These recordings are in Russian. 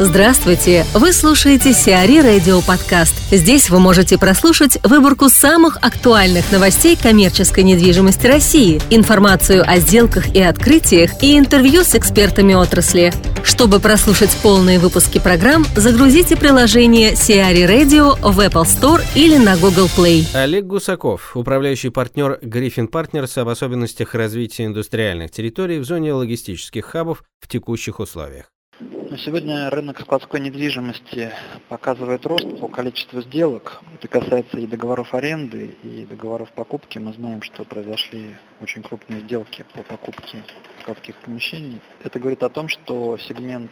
Здравствуйте! Вы слушаете Сиари Радио Подкаст. Здесь вы можете прослушать выборку самых актуальных новостей коммерческой недвижимости России, информацию о сделках и открытиях и интервью с экспертами отрасли. Чтобы прослушать полные выпуски программ, загрузите приложение Сиари Radio в Apple Store или на Google Play. Олег Гусаков, управляющий партнер Griffin Partners об особенностях развития индустриальных территорий в зоне логистических хабов в текущих условиях. Сегодня рынок складской недвижимости показывает рост по количеству сделок. Это касается и договоров аренды, и договоров покупки. Мы знаем, что произошли очень крупные сделки по покупке складских помещений. Это говорит о том, что сегмент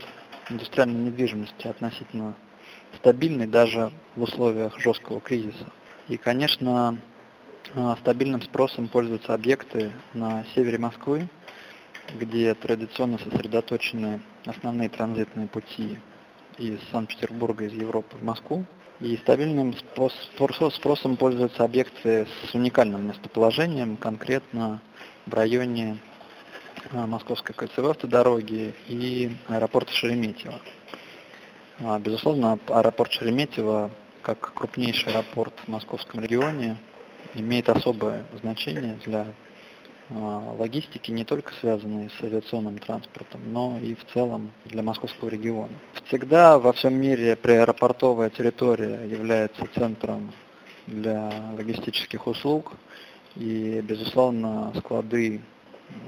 индустриальной недвижимости относительно стабильный даже в условиях жесткого кризиса. И, конечно, стабильным спросом пользуются объекты на севере Москвы, где традиционно сосредоточены основные транзитные пути из Санкт-Петербурга, из Европы в Москву. И стабильным спросом пользуются объекты с уникальным местоположением, конкретно в районе а, Московской кольцевой автодороги и аэропорта Шереметьево. А, безусловно, аэропорт Шереметьево, как крупнейший аэропорт в московском регионе, имеет особое значение для логистики, не только связанные с авиационным транспортом, но и в целом для московского региона. Всегда во всем мире приаэропортовая территория является центром для логистических услуг, и, безусловно, склады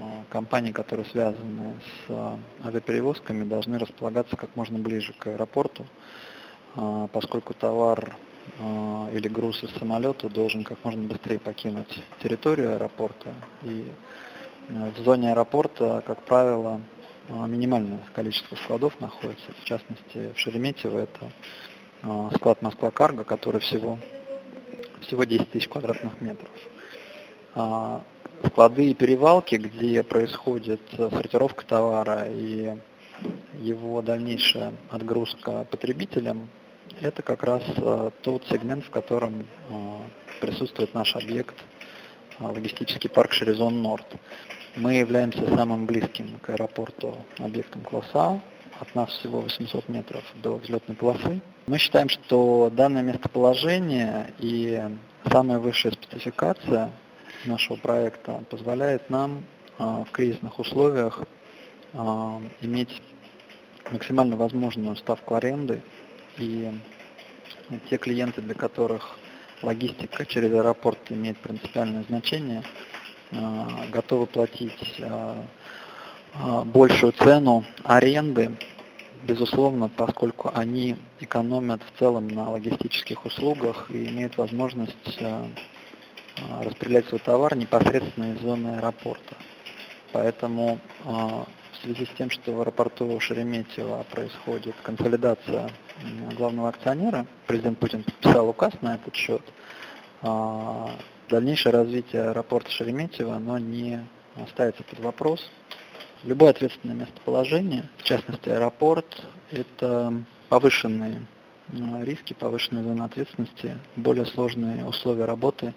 а, компаний, которые связаны с авиаперевозками, должны располагаться как можно ближе к аэропорту, поскольку товар или груз из самолета должен как можно быстрее покинуть территорию аэропорта. И э, в зоне аэропорта, как правило, а, минимальное количество складов находится. В частности, в Шереметьево это а, склад Москва Карго, который всего, всего 10 тысяч квадратных метров. Склады и перевалки, где происходит э, сортировка товара и его дальнейшая отгрузка потребителям, это как раз э, тот сегмент, в котором э, присутствует наш объект, э, логистический парк Шерезон Норд. Мы являемся самым близким к аэропорту объектом класса От нас всего 800 метров до взлетной полосы. Мы считаем, что данное местоположение и самая высшая спецификация нашего проекта позволяет нам в кризисных условиях иметь максимально возможную ставку аренды и те клиенты, для которых логистика через аэропорт имеет принципиальное значение, а, готовы платить а, большую цену аренды, безусловно, поскольку они экономят в целом на логистических услугах и имеют возможность распределять свой товар непосредственно из зоны аэропорта. Поэтому в связи с тем, что в аэропорту Шереметьево происходит консолидация главного акционера, президент Путин подписал указ на этот счет, а, дальнейшее развитие аэропорта Шереметьево, оно не ставится под вопрос. Любое ответственное местоположение, в частности аэропорт, это повышенные риски, повышенные зоны ответственности, более сложные условия работы.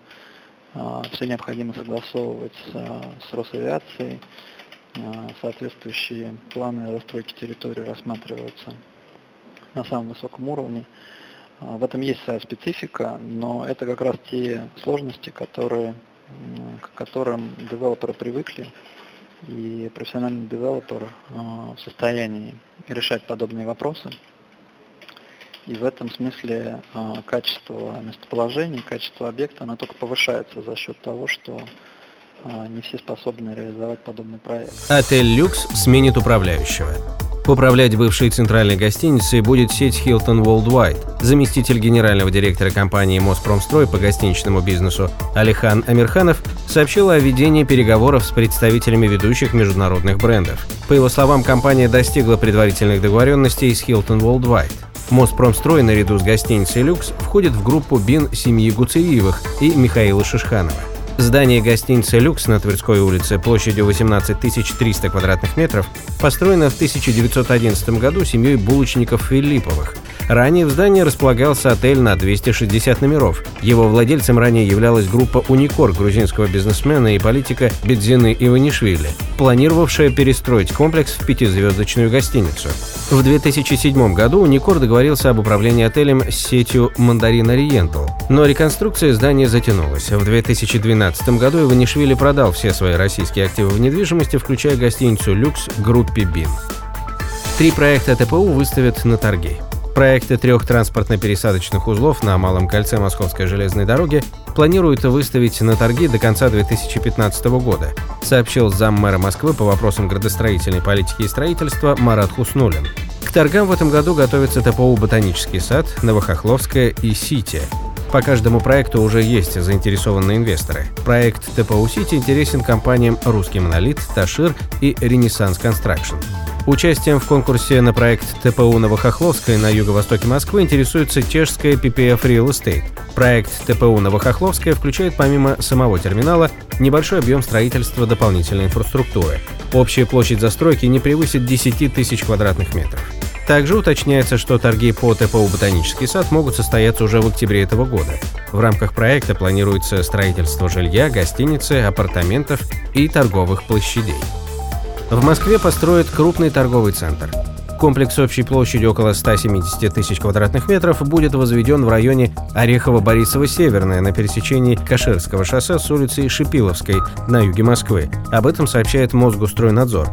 А, Все необходимо согласовывать с Росавиацией, а, соответствующие планы расстройки территории рассматриваются на самом высоком уровне. А, в этом есть своя специфика, но это как раз те сложности, которые, к которым девелоперы привыкли, и профессиональный девелопер в состоянии решать подобные вопросы. И в этом смысле качество местоположения, качество объекта, оно только повышается за счет того, что а, не все способны реализовать подобный проект. Отель «Люкс» сменит управляющего. Управлять бывшей центральной гостиницей будет сеть Hilton Worldwide. Заместитель генерального директора компании «Моспромстрой» по гостиничному бизнесу Алихан Амирханов сообщил о ведении переговоров с представителями ведущих международных брендов. По его словам, компания достигла предварительных договоренностей с Hilton Worldwide. Моспромстрой наряду с гостиницей «Люкс» входит в группу БИН семьи Гуцеевых и Михаила Шишханова. Здание гостиницы «Люкс» на Тверской улице площадью 18 300 квадратных метров построено в 1911 году семьей булочников Филипповых. Ранее в здании располагался отель на 260 номеров. Его владельцем ранее являлась группа «Уникор» грузинского бизнесмена и политика Бедзины Иванишвили, планировавшая перестроить комплекс в пятизвездочную гостиницу. В 2007 году «Уникор» договорился об управлении отелем с сетью «Мандарин Ориентал», но реконструкция здания затянулась. В 2012 году Иванишвили продал все свои российские активы в недвижимости, включая гостиницу «Люкс» группе «Бин». Три проекта ТПУ выставят на торги. Проекты трех транспортно-пересадочных узлов на Малом кольце Московской железной дороги планируют выставить на торги до конца 2015 года, сообщил заммэра Москвы по вопросам градостроительной политики и строительства Марат Хуснулин. К торгам в этом году готовятся ТПУ «Ботанический сад», «Новохохловская» и «Сити». По каждому проекту уже есть заинтересованные инвесторы. Проект ТПУ «Сити» интересен компаниям «Русский монолит», «Ташир» и «Ренессанс Констракшн». Участием в конкурсе на проект ТПУ Новохохловская на юго-востоке Москвы интересуется чешская PPF Real Estate. Проект ТПУ Новохохловская включает помимо самого терминала небольшой объем строительства дополнительной инфраструктуры. Общая площадь застройки не превысит 10 тысяч квадратных метров. Также уточняется, что торги по ТПУ «Ботанический сад» могут состояться уже в октябре этого года. В рамках проекта планируется строительство жилья, гостиницы, апартаментов и торговых площадей. В Москве построят крупный торговый центр. Комплекс общей площадью около 170 тысяч квадратных метров будет возведен в районе Орехово-Борисово-Северное на пересечении Каширского шоссе с улицей Шипиловской на юге Москвы. Об этом сообщает Мосгустройнадзор.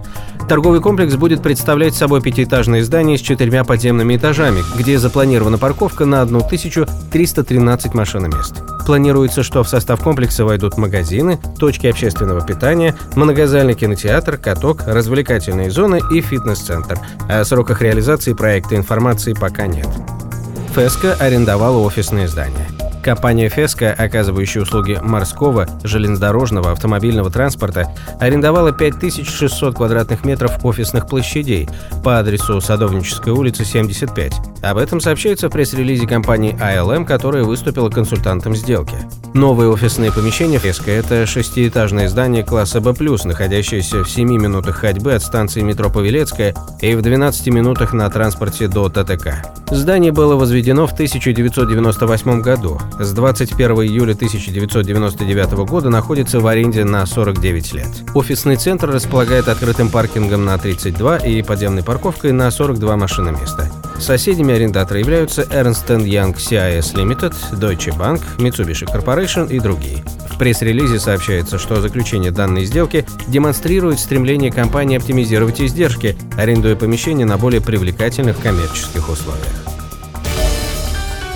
Торговый комплекс будет представлять собой пятиэтажное здание с четырьмя подземными этажами, где запланирована парковка на 1313 машиномест. Планируется, что в состав комплекса войдут магазины, точки общественного питания, многозальный кинотеатр, каток, развлекательные зоны и фитнес-центр. О сроках реализации проекта информации пока нет. Феска арендовала офисные здания. Компания «Феска», оказывающая услуги морского, железнодорожного, автомобильного транспорта, арендовала 5600 квадратных метров офисных площадей по адресу Садовническая улица, 75. Об этом сообщается в пресс-релизе компании ALM, которая выступила консультантом сделки. Новые офисные помещения «Феска» — это шестиэтажное здание класса «Б+,» находящееся в 7 минутах ходьбы от станции метро Павелецкая и в 12 минутах на транспорте до ТТК. Здание было возведено в 1998 году. С 21 июля 1999 года находится в аренде на 49 лет. Офисный центр располагает открытым паркингом на 32 и подземной парковкой на 42 машиноместа. Соседями арендатора являются Ernst Young CIS Limited, Deutsche Bank, Mitsubishi Corporation и другие. В пресс-релизе сообщается, что заключение данной сделки демонстрирует стремление компании оптимизировать издержки, арендуя помещения на более привлекательных коммерческих условиях.